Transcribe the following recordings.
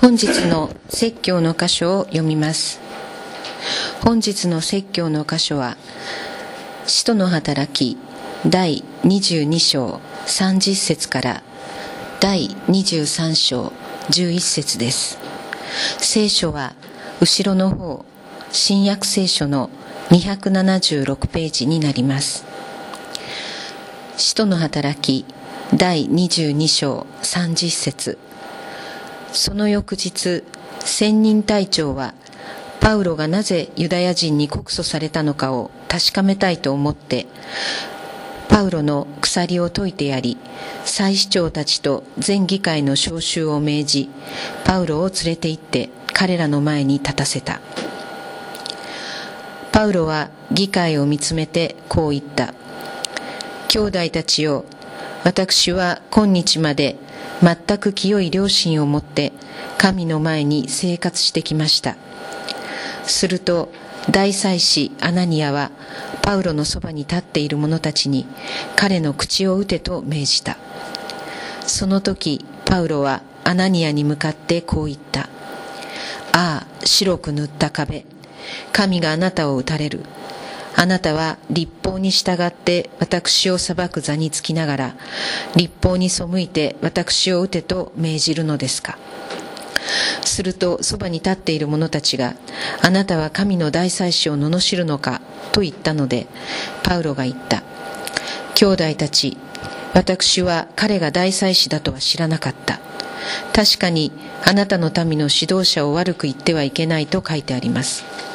本日の説教の箇所を読みます。本日の説教の箇所は使徒の働き第22章30節から第23章11節です。聖書は後ろの方新約聖書の276ページになります。使徒の働き第22章30節。その翌日千人隊長はパウロがなぜユダヤ人に告訴されたのかを確かめたいと思ってパウロの鎖を解いてやり祭司長たちと全議会の召集を命じパウロを連れて行って彼らの前に立たせた。パウロは議会を見つめてこう言った。兄弟たちよ私は今日まで全く清い良心を持って神の前に生活してきました。すると大祭司アナニアはパウロのそばに立っている者たちに彼の口を打てと命じた。その時パウロはアナニアに向かってこう言ったああ白く塗った壁。神があなたを打たれる。あなたは立法に従って私を裁く座につきながら立法に背いて私を撃てと命じるのですか。するとそばに立っている者たちがあなたは神の大祭司を罵るのかと言ったのでパウロが言った。兄弟たち私は彼が大祭司だとは知らなかった。確かにあなたの民の指導者を悪く言ってはいけないと書いてあります。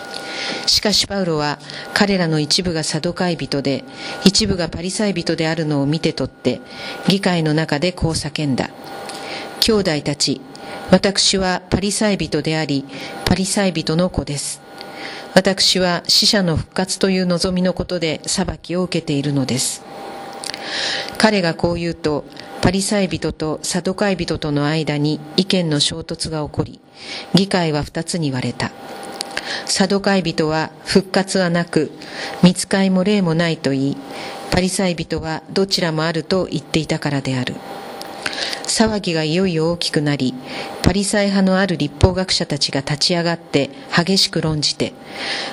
しかしパウロは彼らの一部がサドカイ人で一部がパリサイ人であるのを見て取って議会の中でこう叫んだ。兄弟たち私はパリサイ人でありパリサイ人の子です。私は死者の復活という望みのことで裁きを受けているのです。彼がこう言うとパリサイ人とサドカイ人との間に意見の衝突が起こり議会は二つに割れた。サドカイ人は復活はなく見つかいも霊もないと言いパリサイ人はどちらもあると言っていたからである。騒ぎがいよいよ大きくなりパリサイ派のある立法学者たちが立ち上がって激しく論じて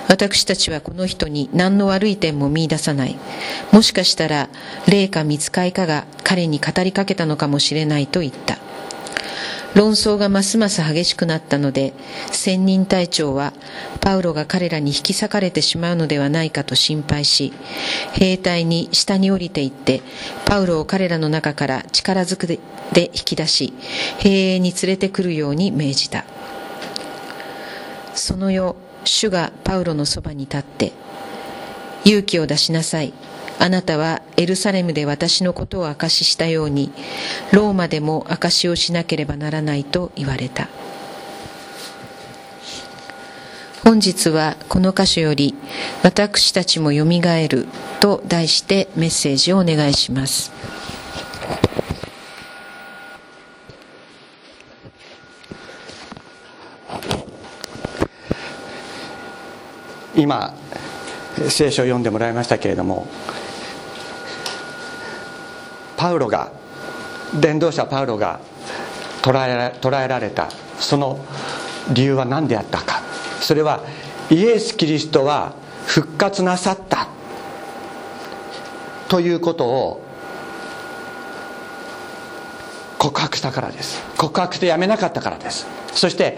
私たちはこの人に何の悪い点も見出さない。もしかしたら霊か見つかいかが彼に語りかけたのかもしれないと言った。論争がますます激しくなったので千人隊長はパウロが彼らに引き裂かれてしまうのではないかと心配し兵隊に下に降りていってパウロを彼らの中から力ずくで引き出し兵営に連れてくるように命じた。その夜主がパウロのそばに立って勇気を出しなさい。あなたはエルサレムで私のことを証ししたようにローマでも証しをしなければならないと言われた。本日はこの箇所より「私たちもよみがえる」と題してメッセージをお願いします。今聖書を読んでもらいましたけれどもパウロが伝道者パウロが捕らえ捕らえられた。その理由は何であったか。それはイエス・キリストは復活なさった。ということを告白したからです。告白してやめなかったからです。そして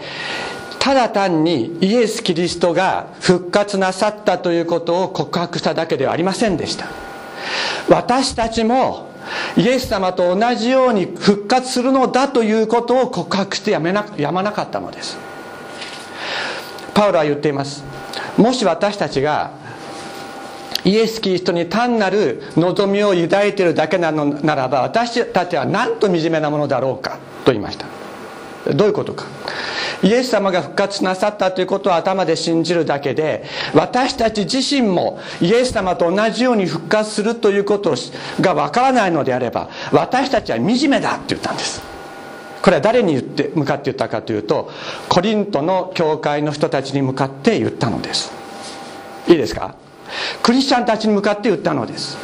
ただ単にイエス・キリストが復活なさったということを告白しただけではありませんでした。私たちもイエス様と同じように復活するのだということを告白してやめなやまなかったのです。パウロは言っています。もし私たちがイエス・キリストに単なる望みを抱いているだけなのならば私たちは何と惨めなものだろうかと言いました。どういうことか。イエス様が復活なさったということを頭で信じるだけで私たち自身もイエス様と同じように復活するということがわからないのであれば私たちは惨めだって言ったんです。これは誰に言って向かって言ったかというとコリントの教会の人たちに向かって言ったのです。いいですか？クリスチャンたちに向かって言ったのです。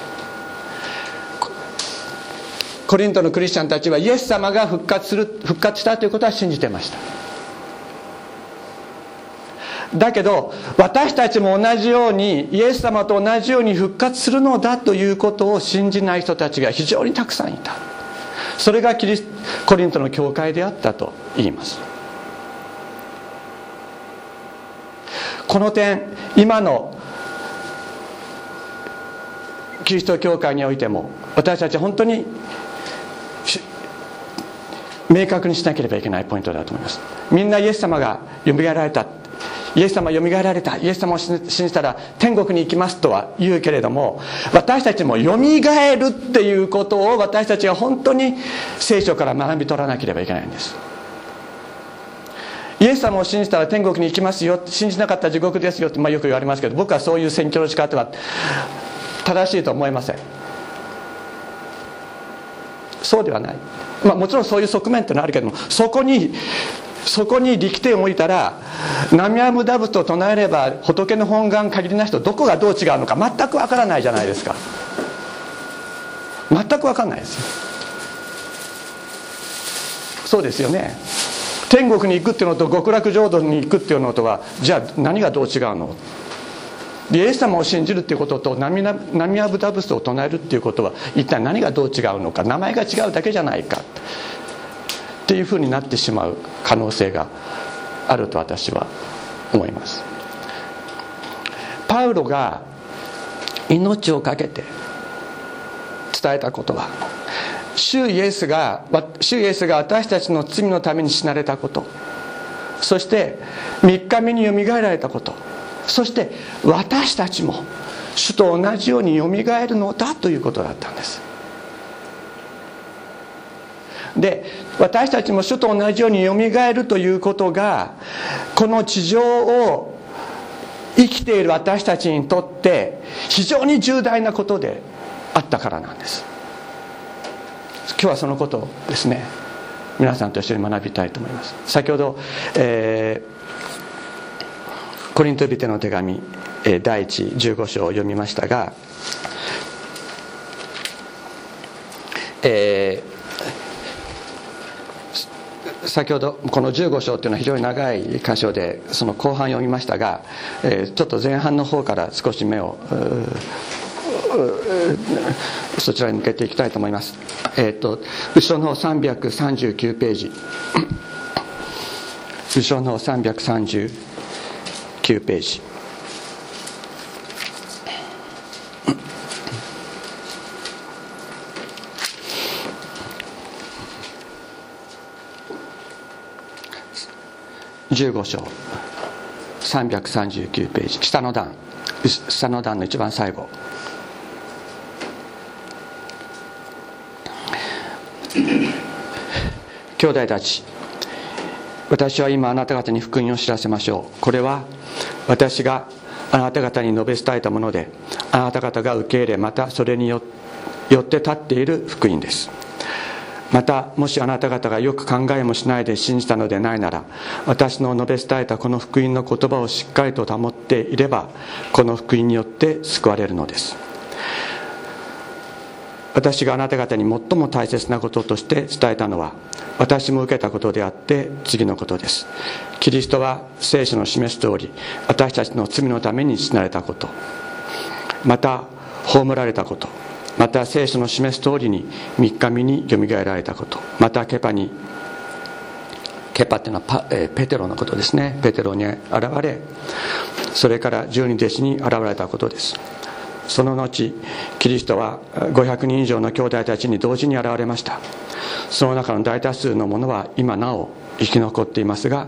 コリントのクリスチャンたちはイエス様が復活する復活したということは信じてました。だけど私たちも同じようにイエス様と同じように復活するのだということを信じない人たちが非常にたくさんいた。それがキリスコリントの教会であったと言います。この点今のキリスト教会においても私たちは本当に明確にしなければいけないポイントだと思います。みんなイエス様がよみがえられたイエス様よみがえられた。イエス様を信じたら天国に行きますとは言うけれども私たちもよみがえるっていうことを私たちは本当に聖書から学び取らなければいけないんです。イエス様を信じたら天国に行きますよ信じなかったら地獄ですよって、まあ、よく言われますけど僕はそういう宣教の仕方は正しいと思いません。そうではない、まあ、もちろんそういう側面ってのはあるけどもそこにそこに力点を置いたらナミアムダブと唱えれば仏の本願限りなしとどこがどう違うのか全くわからないじゃないですか。全くわかんないですよ。そうですよね。天国に行くっていうのと極楽浄土に行くっていうのとはじゃあ何がどう違うの？イエス様を信じるっていうこととナミアブダブスを唱えるっていうことは一体何がどう違うのか名前が違うだけじゃないか。っていうふうになってしまう可能性があると私は思います。パウロが命を懸けて伝えたことは主イエスが主イエスが私たちの罪のために死なれたことそして3日目によみがえられたことそして私たちも主と同じようによみがえるのだということだったんです。で私たちも主と同じようによみがえるということがこの地上を生きている私たちにとって非常に重大なことであったからなんです。今日はそのことをですね。皆さんと一緒に学びたいと思います。先ほど、えー、コリントビテの手紙第一15章を読みましたが、えー先ほどこの15章っていうのは非常に長い箇所でその後半読みましたが、えー、ちょっと前半の方から少し目をそちらに向けていきたいと思います。えっ、ー、と後ろの方339ページ。後ろの方339ページ。15章。339ページ。下の段。下の段の一番最後。兄弟たち。私は今あなた方に福音を知らせましょう。これは私があなた方に述べ伝えたものであなた方が受け入れまたそれによって立っている福音です。またもしあなた方がよく考えもしないで信じたのでないなら私の述べ伝えたこの福音の言葉をしっかりと保っていればこの福音によって救われるのです。私があなた方に最も大切なこととして伝えたのは私も受けたことであって次のことです。キリストは聖書の示す通り私たちの罪のために死なれたこと。また葬られたこと。また聖書の示す通りに3日目によみがえられたこと。またケパにケパっていうのは、えペテロのことですね。ペテロに現れそれから十二弟子に現れたことです。その後キリストは500人以上の兄弟たちに同時に現れました。その中の大多数の者は今なお生き残っていますが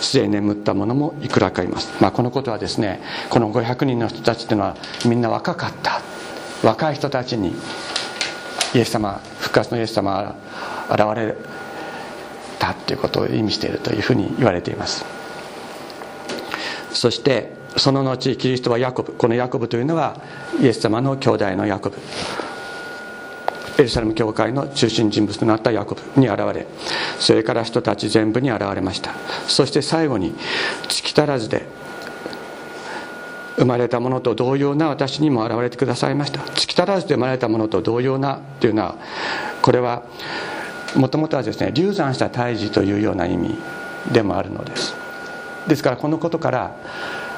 すでに眠った者もいくらかいます、まあ、このことはですねこの500人の人たちというのはみんな若かった。若い人たちにイエス様復活のイエス様が現れたということを意味しているというふうに言われています。そしてその後キリストはヤコブこのヤコブというのはイエス様の兄弟のヤコブ。エルサレム教会の中心人物となったヤコブに現れそれから人たち全部に現れました。そして最後に月足らずで生まれたものと同様な私にも現れてくださいました。月足らずで生まれたものと同様なというのはこれはもともとはですね流産した胎児というような意味でもあるのです。ですからこのことから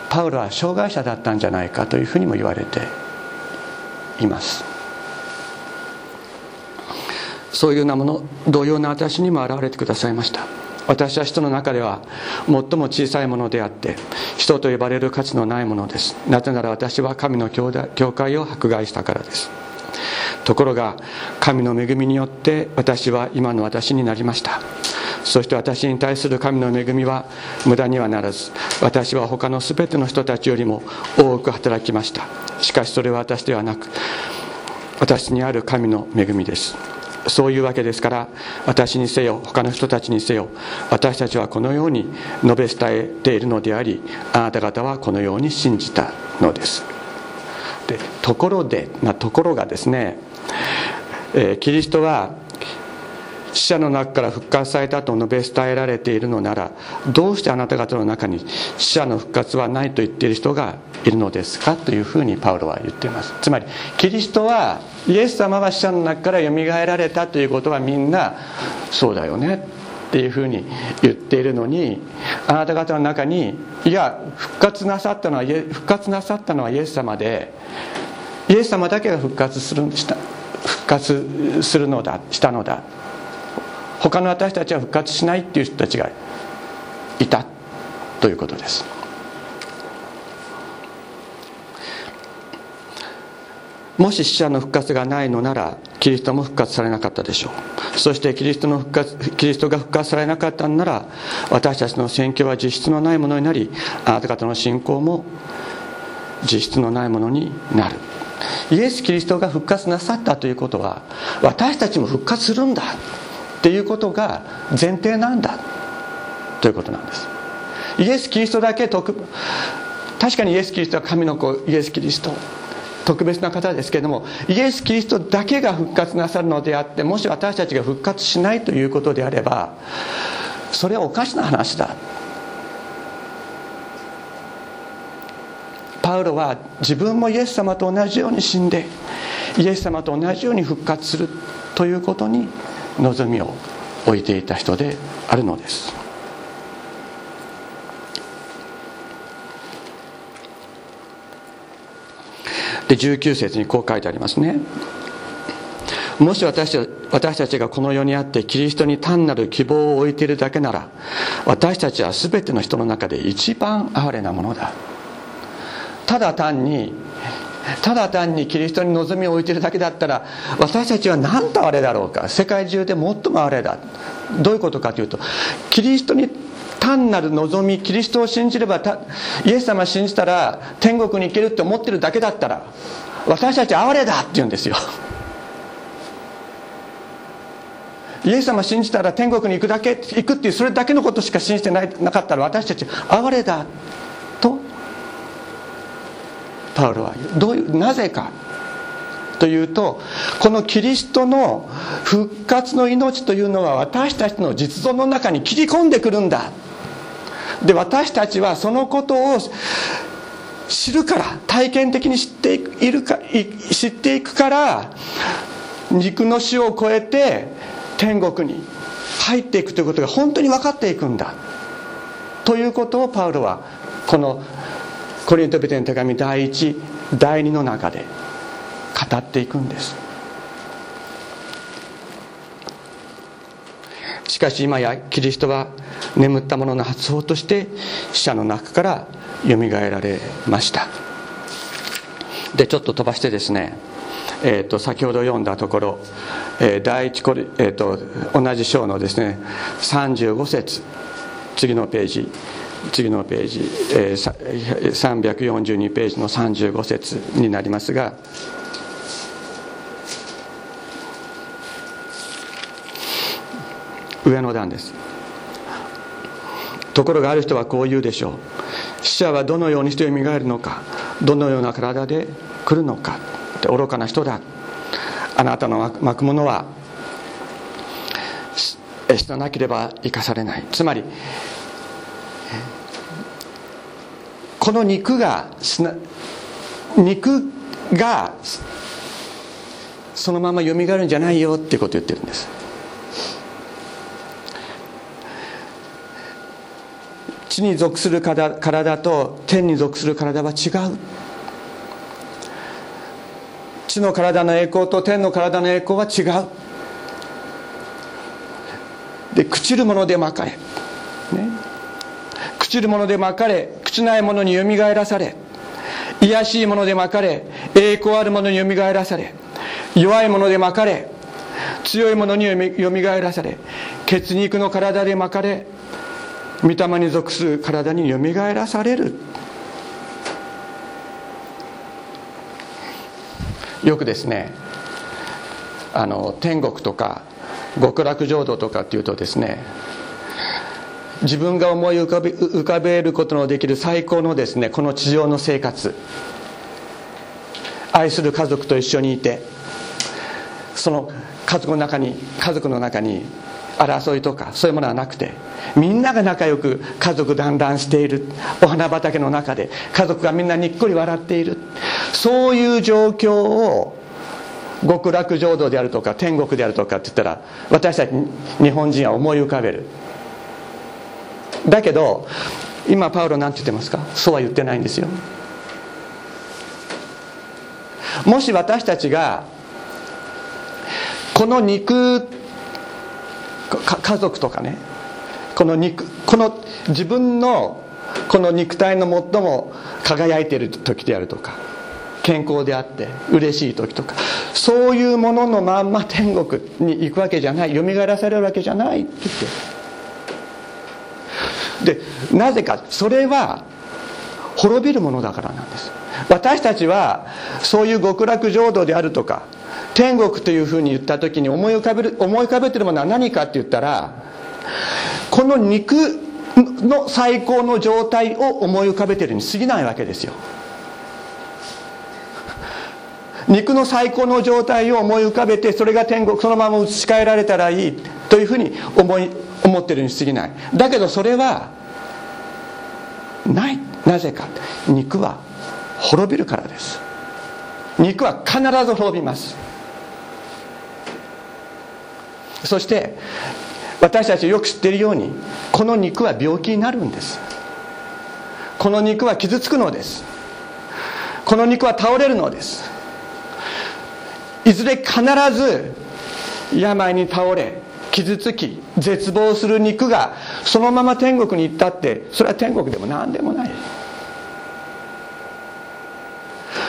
パウロは障害者だったんじゃないかというふうにも言われています。そういうようなもの同様な私にも現れてくださいました。私は人の中では最も小さいものであって人と呼ばれる価値のないものです。なぜなら私は神の教会を迫害したからです。ところが神の恵みによって私は今の私になりました。そして私に対する神の恵みは無駄にはならず私は他の全ての人たちよりも多く働きました。しかしそれは私ではなく私にある神の恵みです。そういうわけですから私にせよ他の人たちにせよ私たちはこのように述べ伝えているのでありあなた方はこのように信じたのです。でところで、ま、ところがですね、えー、キリストは死者の中から復活されたと述べ伝えられているのならどうしてあなた方の中に死者の復活はないと言っている人がいるのですかというふうにパウロは言っています。つまりキリストはイエス様は死者の中からよみがえられたということはみんなそうだよねっていうふうに言っているのにあなた方の中にいや復活なさったのは復活なさったのはイエス様でイエス様だけが復活するした復活するのだしたのだ。他の私たちは復活しないっていう人たちがいたということです。もし死者の復活がないのならキリストも復活されなかったでしょう。そしてキリストの復活キリストが復活されなかったんなら私たちの宣教は実質のないものになりあなた方の信仰も実質のないものになる。イエス・キリストが復活なさったということは私たちも復活するんだ。っていうことが前提なんだ。ということなんです。イエス・キリストだけ特確かにイエス・キリストは神の子イエス・キリスト特別な方ですけれどもイエス・キリストだけが復活なさるのであってもし私たちが復活しないということであればそれはおかしな話だ。パウロは自分もイエス様と同じように死んでイエス様と同じように復活するということに望みを置いていた人であるのです。で19節にこう書いてありますね。もし私私たちがこの世にあってキリストに単なる希望を置いているだけなら私たちは全ての人の中で一番哀れなものだ。ただ単にただ単にキリストに望みを置いているだけだったら私たちは何とあれだろうか。世界中で最もあれだ。どういうことかというとキリストに単なる望みキリストを信じればイエス様を信じたら天国に行けるって思ってるだけだったら私たち哀れだって言うんですよ。イエス様を信じたら天国に行くだけ行くっていうそれだけのことしか信じてないなかったら私たち哀れだ。パウロはどういうなぜか。というとこのキリストの復活の命というのは私たちの実存の中に切り込んでくるんだ。で私たちはそのことを知るから体験的に知っているか知っていくから肉の死を超えて天国に入っていくということが本当に分かっていくんだ。ということをパウロはこのコリントビテの手紙第1第2の中で語っていくんです。しかし今やキリストは眠った者の発想として死者の中からよみがえられました。でちょっと飛ばしてですね、えーと、先ほど読んだところ、えー、第一コリ、えーと、同じ章のですね35節次のページ。次のページ、えー、342ページの35節になりますが上の段です。ところがある人はこう言うでしょう。死者はどのようにしてよみがえるのかどのような体で来るのかって愚かな人だ。あなたの巻くものは死ななければ生かされない。つまりこの肉が肉がそのままよみがえるんじゃないよってことを言ってるんです。地に属する体と天に属する体は違う。地の体の栄光と天の体の栄光は違う。で朽ちるものでまかれ、ね、朽ちるものでまかれ朽ちないものによみがえらされ卑しいものでまかれ栄光あるものによみがえらされ弱いものでまかれ強いものによみがえらされ血肉の体でまかれ御霊に属する体によみがえらされる。よくですねあの天国とか極楽浄土とかっていうとですね自分が思い浮かべ浮かべることのできる最高のですねこの地上の生活。愛する家族と一緒にいてその家族の中に家族の中に争いとかそういうものはなくてみんなが仲良く家族団らんしているお花畑の中で家族がみんなにっこり笑っている。そういう状況を極楽浄土であるとか天国であるとかって言ったら私たち日本人は思い浮かべる。だけど今パウロ何て言ってますか？そうは言ってないんですよ。もし私たちがこの肉家族とかねこの肉この自分のこの肉体の最も輝いている時であるとか健康であって嬉しい時とかそういうもののまんま天国に行くわけじゃないよみがえらされるわけじゃないって言ってでなぜかそれは滅びるものだからなんです。私たちはそういう極楽浄土であるとか天国というふうに言った時に思い浮かべる思い浮かべてるものは何かって言ったらこの肉の最高の状態を思い浮かべてるに過ぎないわけですよ。肉の最高の状態を思い浮かべてそれが天国そのまま移し替えられたらいいというふうに思い思ってるに過ぎない。だけどそれはない。なぜか。肉は滅びるからです。肉は必ず滅びます。そして私たちよく知っているようにこの肉は病気になるんです。この肉は傷つくのです。この肉は倒れるのです。いずれ必ず病に倒れ傷つき絶望する肉がそのまま天国に行ったってそれは天国でも何でもない。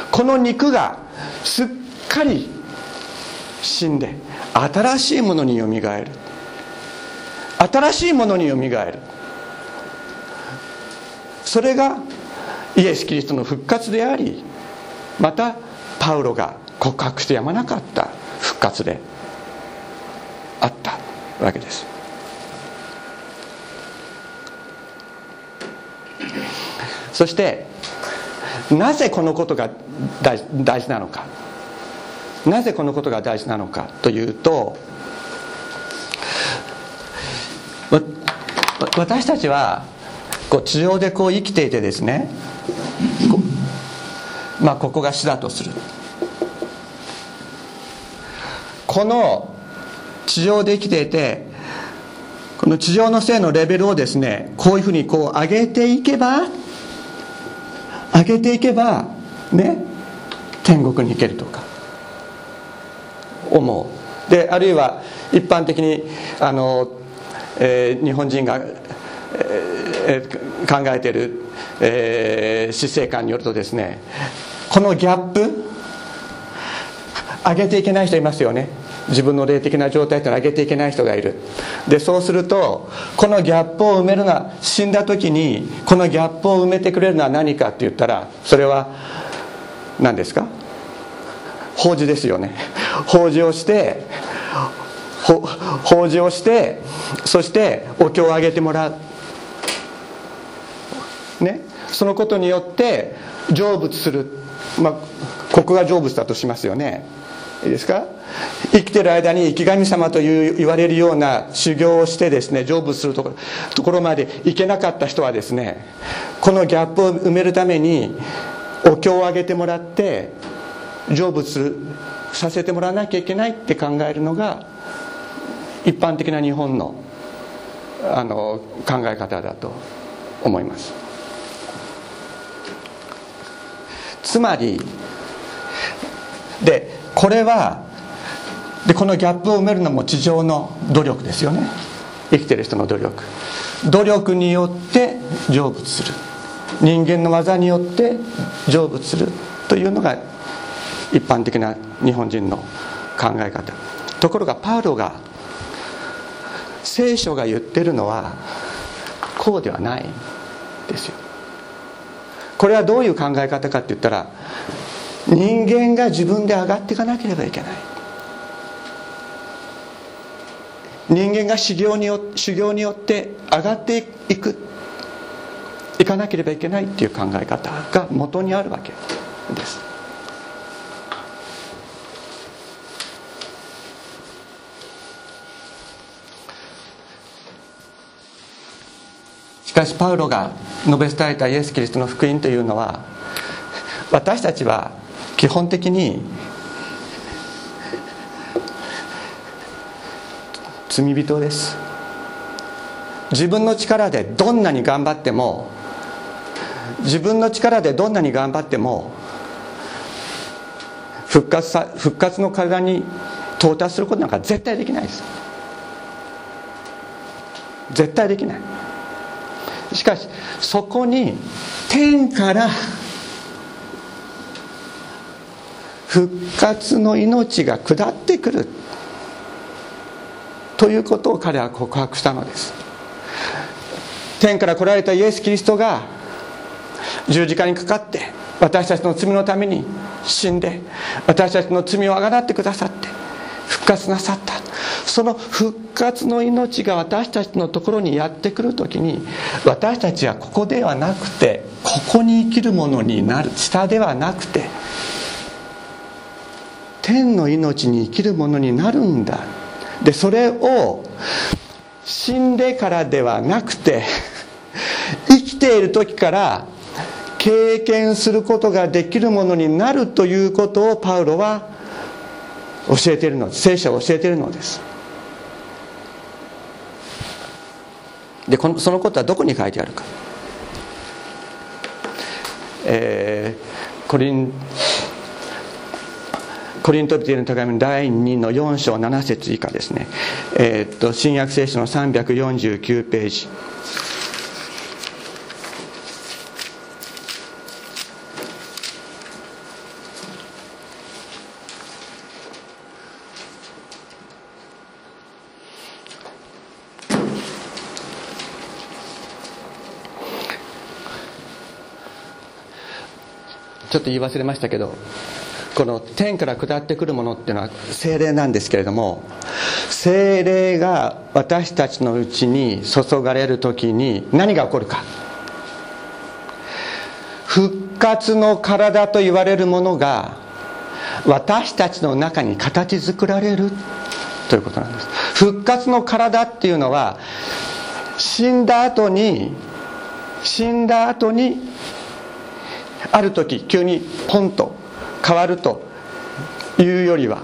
この肉がすっかり死んで新しいものによみがえる。新しいものによみがえる。それがイエス・キリストの復活でありまたパウロが告白してやまなかった復活であった。わけです。そしてなぜこのことが大事なのか。なぜこのことが大事なのかというと私たちはこう地上でこう生きていてですねまあここが死だとする。この地上で生きていてこの地上の性のレベルをですねこういうふうにこう上げていけば上げていけばね天国に行けるとか思う。であるいは一般的にあの、えー、日本人が、えー、考えている、えー、死生観によるとですねこのギャップ上げていけない人いますよね。自分の霊的な状態ってのを上げていけない人がいる。でそうするとこのギャップを埋めるのは死んだ時にこのギャップを埋めてくれるのは何かって言ったらそれは何ですか？法事ですよね。法事をして法事をしてそしてお経をあげてもらう。ね？そのことによって成仏する。まあここが成仏だとしますよね。いいですか？生きてる間に生き神様という言われるような修行をしてですね成仏するところところまで行けなかった人はですねこのギャップを埋めるためにお経をあげてもらって成仏させてもらわなきゃいけないって考えるのが一般的な日本のあの考え方だと思います。つまりでこれはでこのギャップを埋めるのも地上の努力ですよね。生きてる人の努力。努力によって成仏する。人間の技によって成仏する。というのが一般的な日本人の考え方。ところがパウロが聖書が言ってるのはこうではないですよ。これはどういう考え方かって言ったら人間が自分で上がっていかなければいけない。人間が修行によ修行によって上がっていくいかなければいけないっていう考え方が元にあるわけです。しかしパウロが述べ伝えたイエス・キリストの福音というのは私たちは基本的に罪人です。自分の力でどんなに頑張っても自分の力でどんなに頑張っても復活さ復活の体に到達することなんか絶対できないです。絶対できない。しかしそこに天から復活の命が下ってくる。ということを彼は告白したのです。天から来られたイエス・キリストが十字架にかかって私たちの罪のために死んで私たちの罪をあがなってくださって復活なさった。その復活の命が私たちのところにやってくる時に私たちはここではなくてここに生きるものになる。下ではなくて天の命に生きるものになるんだ。でそれを死んでからではなくて 生きている時から経験することができるものになるということをパウロは教えているのです聖書は教えているのです。でこのそのことはどこに書いてあるか。えー、コリンコリントビテの手紙の第2の4章7節以下ですね、えー、っと新約聖書の349ページ。ちょっと言い忘れましたけどこの天から下ってくるものっていうのは精霊なんですけれども精霊が私たちのうちに注がれる時に何が起こるか。復活の体と言われるものが私たちの中に形作られる。ということなんです。復活の体っていうのは死んだ後に死んだ後にある時急にポンと変わるというよりは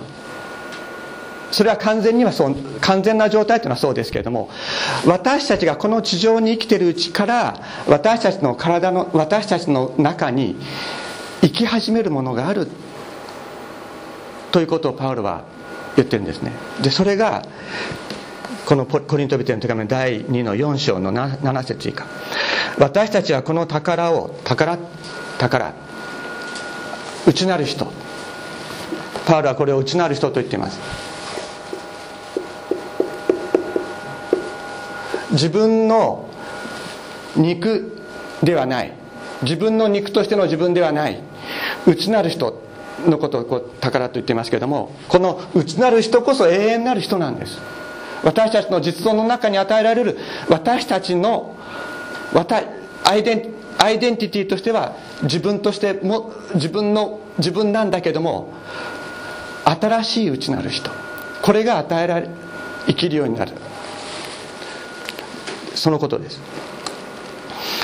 それは完全にはそう完全な状態というのはそうですけれども私たちがこの地上に生きているうちから私たちの体の私たちの中に生き始めるものがあるということをパウロは言ってるんですね。でそれがこのコリントビテの手紙第2の4章の7節以下。私たちはこの宝を宝宝内なる人。パウロはこれを内なる人と言っています。自分の肉ではない。自分の肉としての自分ではない。内なる人のことをこう宝と言っていますけれどもこの内なる人こそ永遠なる人なんです。私たちの実存の中に与えられる私たちのアイデンアイデンティティとしては自分としても自分の自分なんだけども新しい内なる人。これが与えられ生きるようになる。そのことです。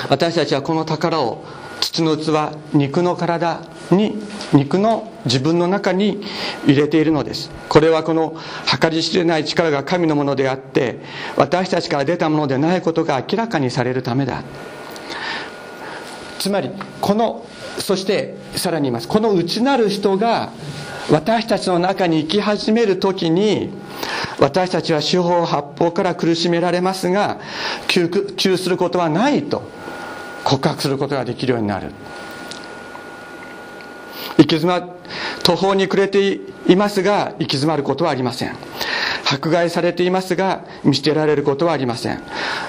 私たちはこの宝を土の器肉の体に肉の自分の中に入れているのです。これはこの計り知れない力が神のものであって私たちから出たものでないことが明らかにされるためだ。つまりこのそしてさらに言いますこの内なる人が私たちの中に生き始める時に私たちは四方八方から苦しめられますが窮することはないと告白することができるようになる。行き詰ま途方に暮れていますが行き詰まることはありません。迫害されていますが見捨てられることはありません。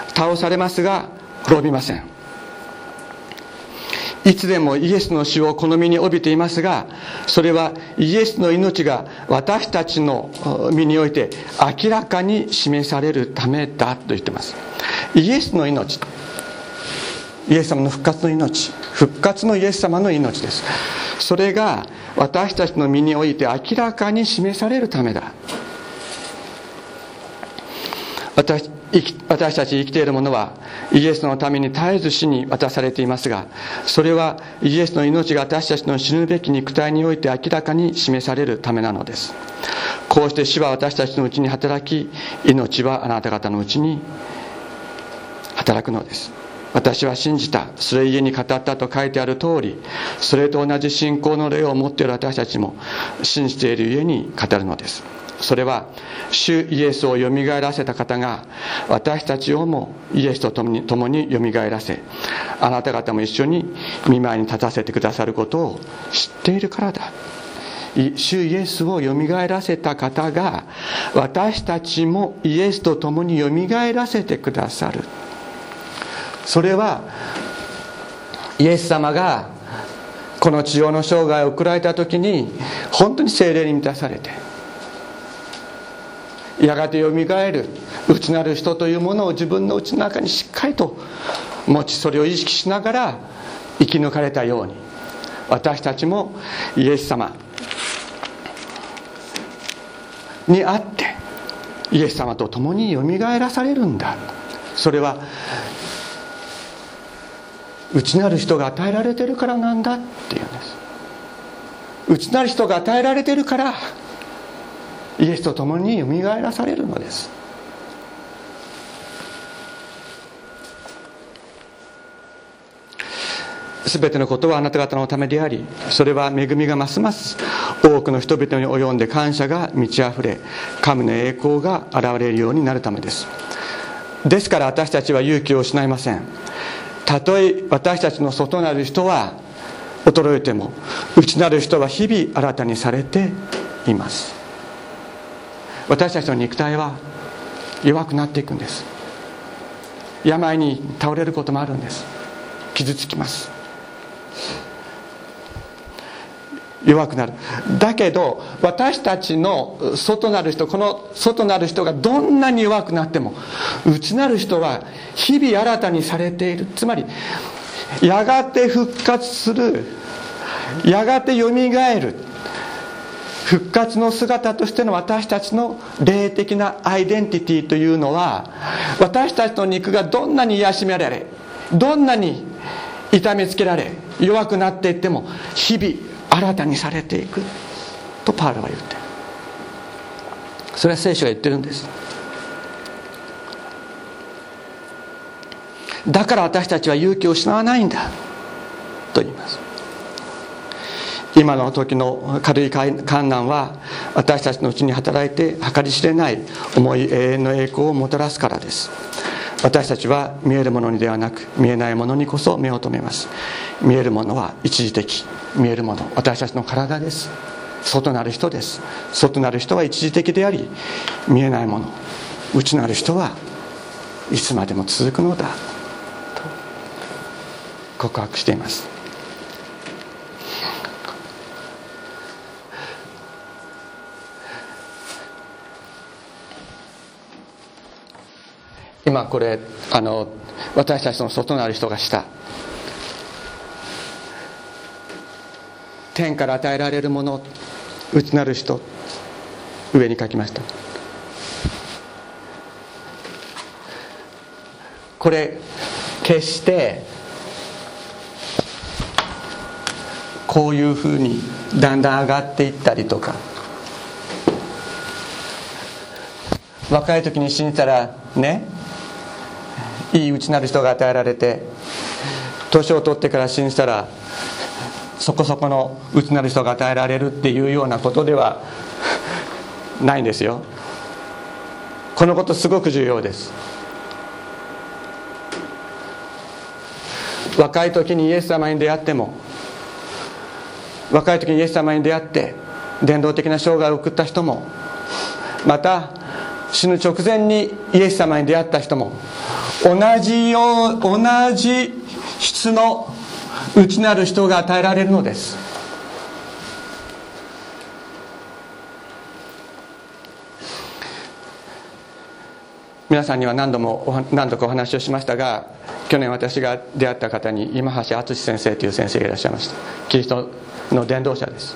倒されますが滅びません。いつでもイエスの死を好みに帯びていますがそれはイエスの命が私たちの身において明らかに示されるためだと言ってます。イエスの命イエス様の復活の命復活のイエス様の命です。それが私たちの身において明らかに示されるためだ。私私たち生きているものはイエスのために絶えず死に渡されていますがそれはイエスの命が私たちの死ぬべき肉体において明らかに示されるためなのです。こうして死は私たちのうちに働き命はあなた方のうちに働くのです。私は信じた。それ家に語ったと書いてある通りそれと同じ信仰の霊を持っている私たちも信じている家に語るのです。それは主イエスをよみがえらせた方が私たちをもイエスと共に共によみがえらせあなた方も一緒に見舞いに立たせてくださることを知っているからだ。主イエスをよみがえらせた方が私たちもイエスと共によみがえらせてくださる。それはイエス様がこの地上の生涯を送られた時に本当に精霊に満たされてやがてよみがえる内なる人というものを自分の内の中にしっかりと持ちそれを意識しながら生き抜かれたように私たちもイエス様にあってイエス様と共によみがえらされるんだ。それは内なる人が与えられてるからなんだっていうんです。内なる人が与えられてるからイエスと共によみがえらされるのです。全てのことはあなた方のためでありそれは恵みがますます多くの人々に及んで感謝が満ち溢れ神の栄光が現れるようになるためです。ですから私たちは勇気を失いません。たとえ私たちの外なる人は衰えても内なる人は日々新たにされています。私たちの肉体は弱くなっていくんです。病に倒れることもあるんです。傷つきます。弱くなる。だけど私たちの外なる人この外なる人がどんなに弱くなっても内なる人は日々新たにされている。つまりやがて復活するやがてよみがえる。復活の姿としての私たちの霊的なアイデンティティというのは私たちの肉がどんなに癒しめられどんなに痛めつけられ弱くなっていっても日々新たにされていく。とパウロは言って。るそれは聖書が言ってるんです。だから私たちは勇気を失わないんだ。と言います。今の時の軽い観難は私たちのうちに働いて計り知れない重い永遠の栄光をもたらすからです。私たちは見えるものにではなく見えないものにこそ目を留めます。見えるものは一時的。見えるもの私たちの体です。外なる人です。外なる人は一時的であり見えないもの内なる人はいつまでも続くのだ。と告白しています。今これあの私たちの外なる人がした。天から与えられるもの内なる人上に書きました。これ決してこういうふうにだんだん上がっていったりとか。若い時に死んだらねいい内なる人が与えられて年を取ってから信じたらそこそこの内なる人が与えられるっていうようなことではないんですよ。このことすごく重要です。若い時にイエス様に出会っても若い時にイエス様に出会って伝道的な生涯を送った人もまた死ぬ直前にイエス様に出会った人も同じよう同じ質の内なる人が与えられるのです。皆さんには何度も何度かお話をしましたが去年私が出会った方に今橋敦先生という先生がいらっしゃいました。キリストの伝道者です。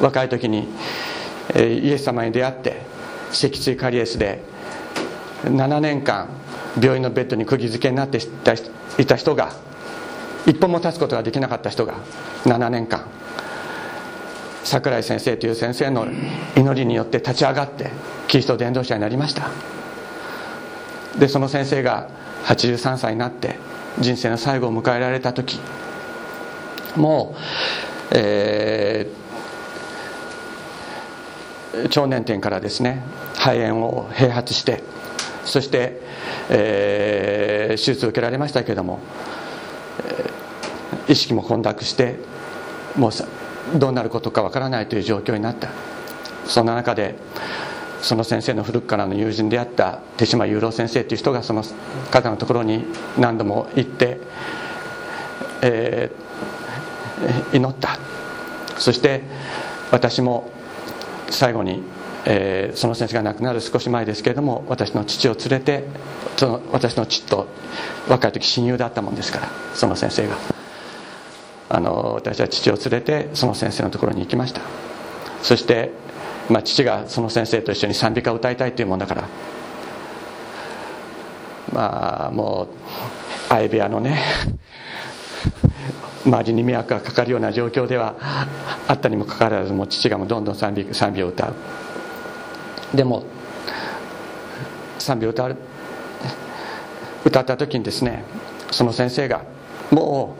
若い時にイエス様に出会って脊椎カリエスで7年間病院のベッドに釘付けになっていた人が一歩も立つことができなかった人が7年間桜井先生という先生の祈りによって立ち上がってキリスト伝道者になりました。でその先生が83歳になって人生の最後を迎えられた時もう、えー、腸年点からですね肺炎を併発してそして、えー、手術を受けられましたけれども、えー、意識も混濁してもうどうなることかわからないという状況になった。そんな中でその先生の古くからの友人であった手島雄郎先生という人がその方のところに何度も行って、えー、祈った。そして私も最後に、えー、その先生が亡くなる少し前ですけれども私の父を連れてその私の父と若い時親友だったもんですからその先生が。あの私は父を連れてその先生のところに行きました。そしてまあ、父がその先生と一緒に賛美歌を歌いたいというもんだからまあもう相部屋のね 周りに迷惑がかかるような状況ではあったにもかかわらずもう父がもうどんどん賛美賛美を歌う。でも賛美を歌歌った時にですねその先生がも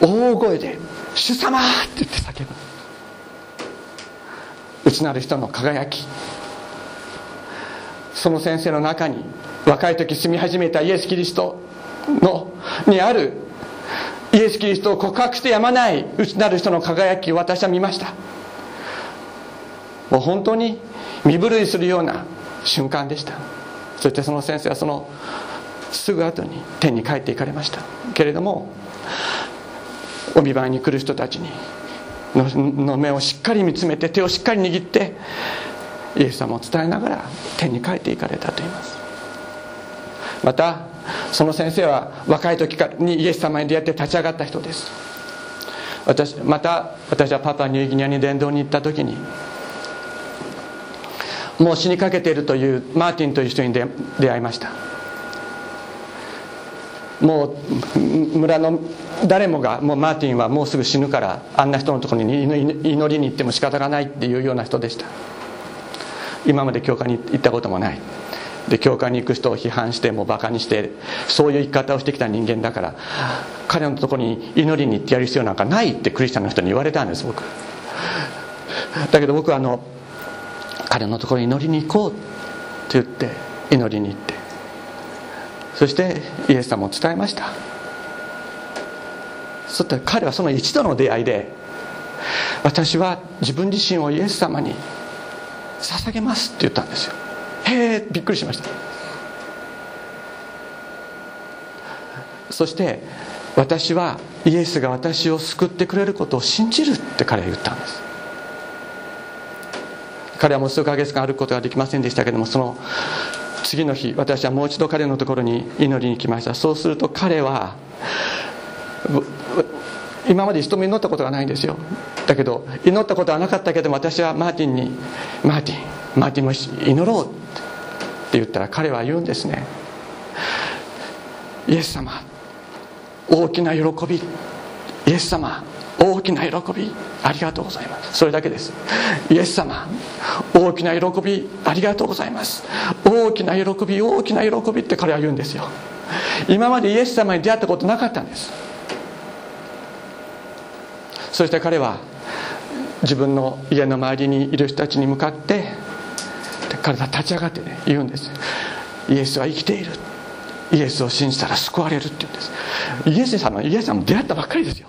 う大声で「主様!」って言って叫ぶ。内なる人の輝き。その先生の中に若い時住み始めたイエス・キリストのにあるイエス・キリストを告白してやまない内なる人の輝きを私は見ました。もう本当に身震いするような瞬間でした。そしてその先生はそのすぐ後に天に帰っていかれました。けれどもお見舞いに来る人たちにの目をしっかり見つめて手をしっかり握ってイエス様を伝えながら天に帰っていかれたと言います。またその先生は若い時にイエス様に出会って立ち上がった人です。私また私はパパニューギニアに伝道に行った時にもう死にかけているというマーティンという人に出会いました。もう村の誰もがもうマーティンはもうすぐ死ぬからあんな人のところに祈りに行っても仕方がないっていうような人でした。今まで教会に行ったこともない。で教会に行く人を批判してもうバカにしてそういう生き方をしてきた人間だから彼のところに祈りに行ってやる必要なんかないってクリスチャンの人に言われたんです僕。だけど僕はあの彼のところに祈りに行こうって言って祈りに行って。そしてイエス様を伝えました。そしたら彼はその一度の出会いで私は自分自身をイエス様に捧げますって言ったんですよ。へえびっくりしました。そして私はイエスが私を救ってくれることを信じるって彼は言ったんです。彼はもう数ヶ月間歩くことができませんでしたけどもその次の日私はもう一度彼のところに祈りに来ました。そうすると彼は今まで人も祈ったことがないんですよ。だけど祈ったことはなかったけど私はマーティンに「マーティンマーティンも祈ろう」って言ったら彼は言うんですね。イエス様大きな喜び。イエス様大きな喜びありがとうございます。それだけです。イエス様大きな喜びありがとうございます。大きな喜び大きな喜びって彼は言うんですよ。今までイエス様に出会ったことなかったんです。そして彼は自分の家の周りにいる人たちに向かって彼は立ち上がってね言うんです。イエスは生きている。イエスを信じたら救われるって言うんです。イエス様イエス様出会ったばっかりですよ。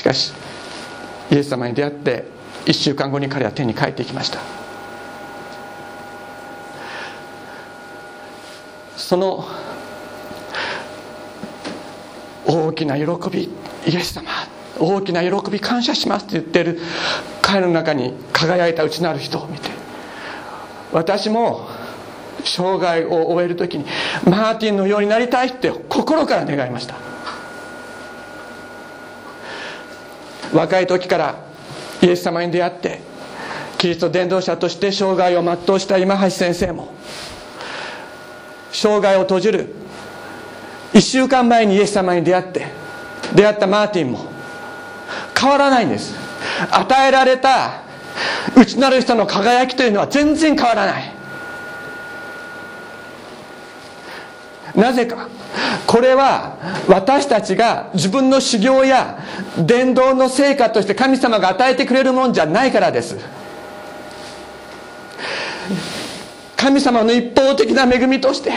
しかしイエス様に出会って1週間後に彼は天に帰っていきました。その大きな喜びイエス様大きな喜び感謝しますって言ってる彼の中に輝いた内なる人を見て私も生涯を終える時にマーティンのようになりたいって心から願いました。若い時からイエス様に出会ってキリスト伝道者として生涯を全うした今橋先生も生涯を閉じる1週間前にイエス様に出会って出会ったマーティンも変わらないんです。与えられた内なる人の輝きというのは全然変わらない。なぜかこれは私たちが自分の修行や伝道の成果として神様が与えてくれるもんじゃないからです。神様の一方的な恵みとして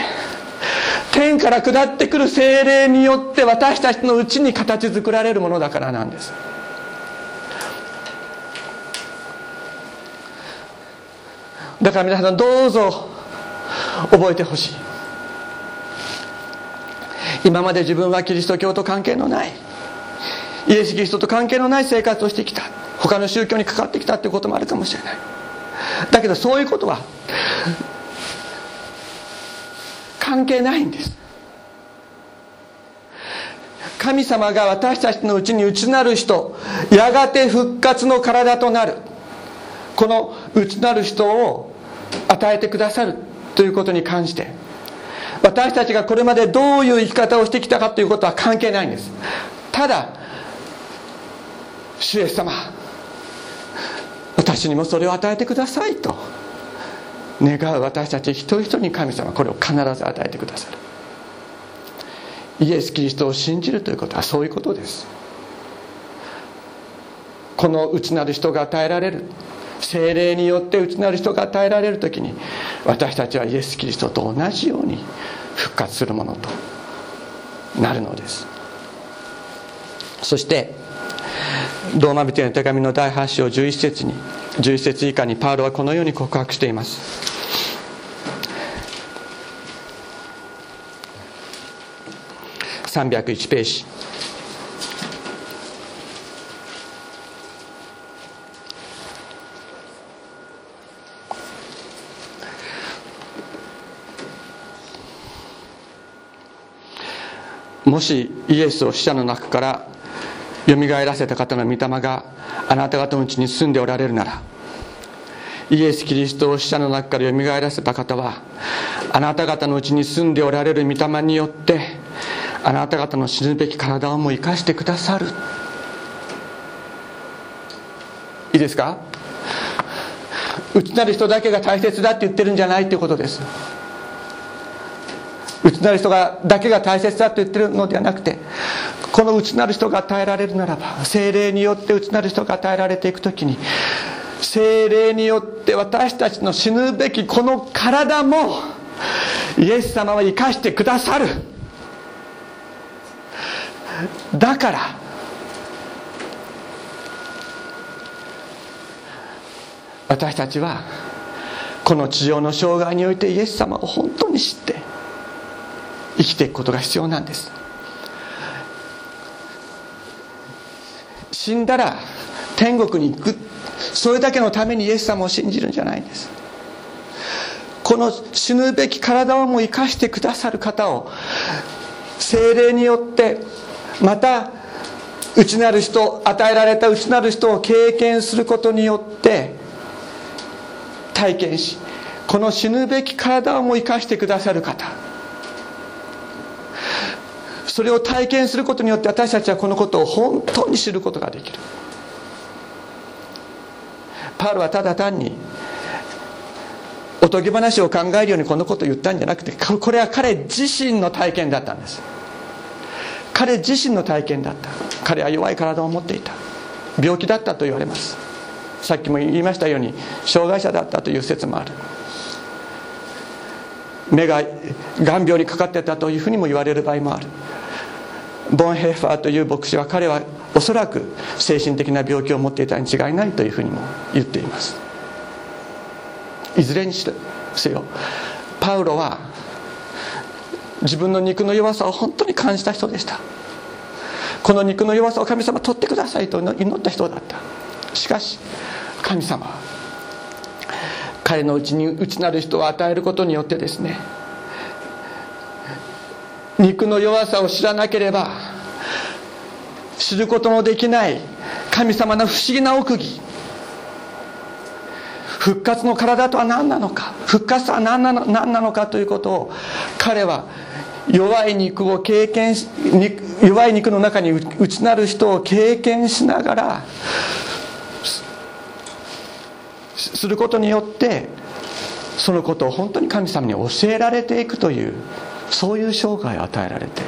天から下ってくる精霊によって私たちのうちに形作られるものだからなんです。だから皆さんどうぞ覚えてほしい。今まで自分はキリスト教と関係のないイエス・キリストと関係のない生活をしてきた他の宗教にかかってきたっていうこともあるかもしれない。だけどそういうことは関係ないんです。神様が私たちのうちに内なる人やがて復活の体となるこの内なる人を与えてくださるということに関して私たちがこれまでどういう生き方をしてきたかということは関係ないんです。ただ主イエス様私にもそれを与えてくださいと。願う私たち一人一人に神様これを必ず与えてくださる。イエス・キリストを信じるということはそういうことです。この内なる人が与えられる。精霊によって内なる人が与えられる時に私たちはイエス・キリストと同じように復活するものとなるのです。そしてローマ人への手紙の第8章11節に11節以下にパウロはこのように告白しています。301ページ。もしイエスを死者の中からよみがえらせた方の御霊があなた方のうちに住んでおられるならイエス・キリストを死者の中からよみがえらせた方はあなた方のうちに住んでおられる御霊によってあなた方の死ぬべき体をも生かしてくださる。いいですか？内なる人だけが大切だって言ってるんじゃないってことです。内なる人がだけが大切だと言ってるのではなくてこの内なる人が与えられるならば精霊によって内なる人が与えられていく時に精霊によって私たちの死ぬべきこの体もイエス様は生かしてくださる。だから私たちはこの地上の障害においてイエス様を本当に知って生きていくことが必要なんです。死んだら天国に行く。それだけのためにイエス様を信じるんじゃないんです。この死ぬべき体をも生かしてくださる方を精霊によってまた内なる人与えられた内なる人を経験することによって体験しこの死ぬべき体をも生かしてくださる方。それを体験することによって私たちはこのことを本当に知ることができる。パウロはただ単におとぎ話を考えるようにこのことを言ったんじゃなくてこれは彼自身の体験だったんです。彼自身の体験だった。彼は弱い体を持っていた。病気だったと言われます。さっきも言いましたように障害者だったという説もある。目が眼病にかかってたというふうにも言われる場合もある。ボンヘッファーという牧師は彼はおそらく精神的な病気を持っていたに違いないというふうにも言っています。いずれにせよパウロは自分の肉の弱さを本当に感じた人でした。この肉の弱さを神様取ってくださいと祈った人だった。しかし神様は彼のうちに内なる人を与えることによってですね肉の弱さを知らなければ知ることのできない神様の不思議な奥義。復活の体とは何なのか？復活とは何なの何なのかということを彼は弱い肉を経験し弱い肉の中に内なる人を経験しながらすることによってそのことを本当に神様に教えられていくというそういう生涯を与えられて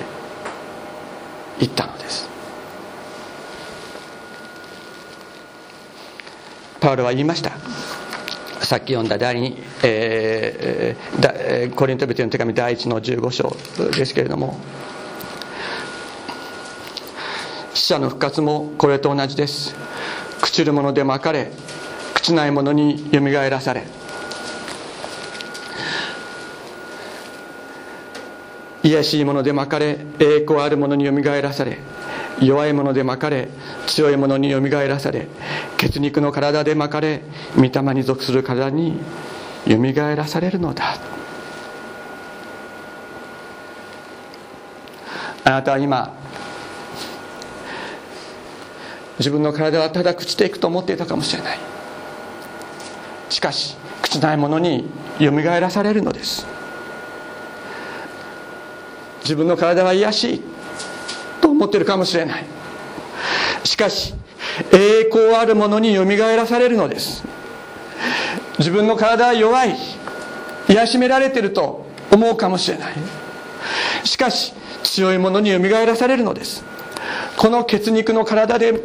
いったのです。パウロは言いました。さっき読んだ第2、えー、コリントビテの手紙第1の15章ですけれども死者の復活もこれと同じです。朽ちるものでまかれ朽ちないものによみがえらされ。卑しいものでまかれ栄光あるものによみがえらされ。弱いものでまかれ強いものによみがえらされ血肉の体でまかれ御霊に属する体によみがえらされるのだ。あなたは今自分の体はただ朽ちていくと思っていたかもしれない。しかし朽ちないものによみがえらされるのです。自分の体は癒やしい。思ってるかもしれない。しかし栄光あるものによみがえらされるのです。自分の体は弱い。癒しめられてると思うかもしれない。しかし強いものによみがえらされるのです。この血肉の体で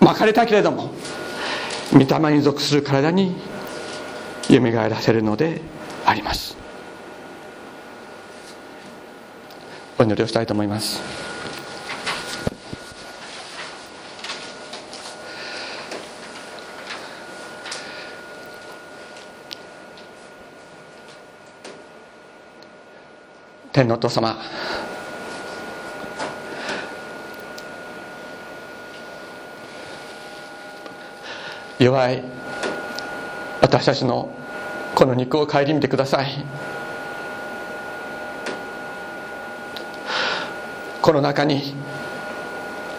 巻かれたけれども御霊に属する体によみがえらせるのであります。お祈りをしたいと思います。天のお父様。弱い私たちのこの肉を顧みてください。この中に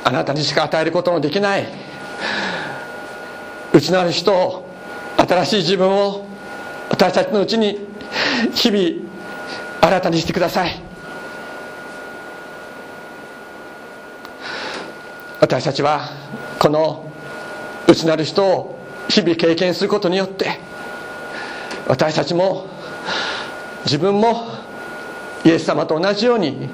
あなたにしか与えることのできない内なる人を新しい自分を私たちのうちに日々新たにしてください。私たちはこの内なる人を日々経験することによって私たちも自分もイエス様と同じように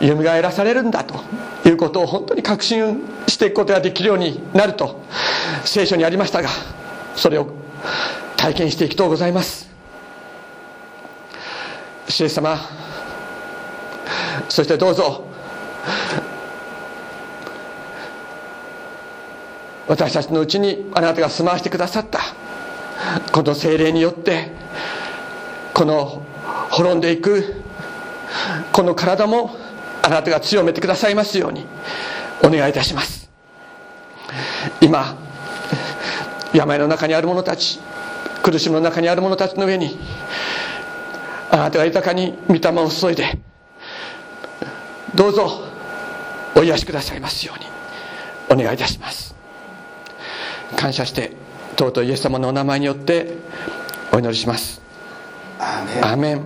よみがえらされるんだと。いうことを本当に確信していくことができるようになると聖書にありましたがそれを体験していきとうございます。主イエス様そしてどうぞ私たちのうちにあなたが住まわしてくださったこの精霊によってこの滅んでいくこの体もあなたが強めてくださいますようにお願いいたします。今病の中にある者たち苦しみの中にある者たちの上にあなたが豊かに御霊を注いでどうぞお癒しくださいますようにお願いいたします。感謝して尊いイエス様のお名前によってお祈りします。アーメン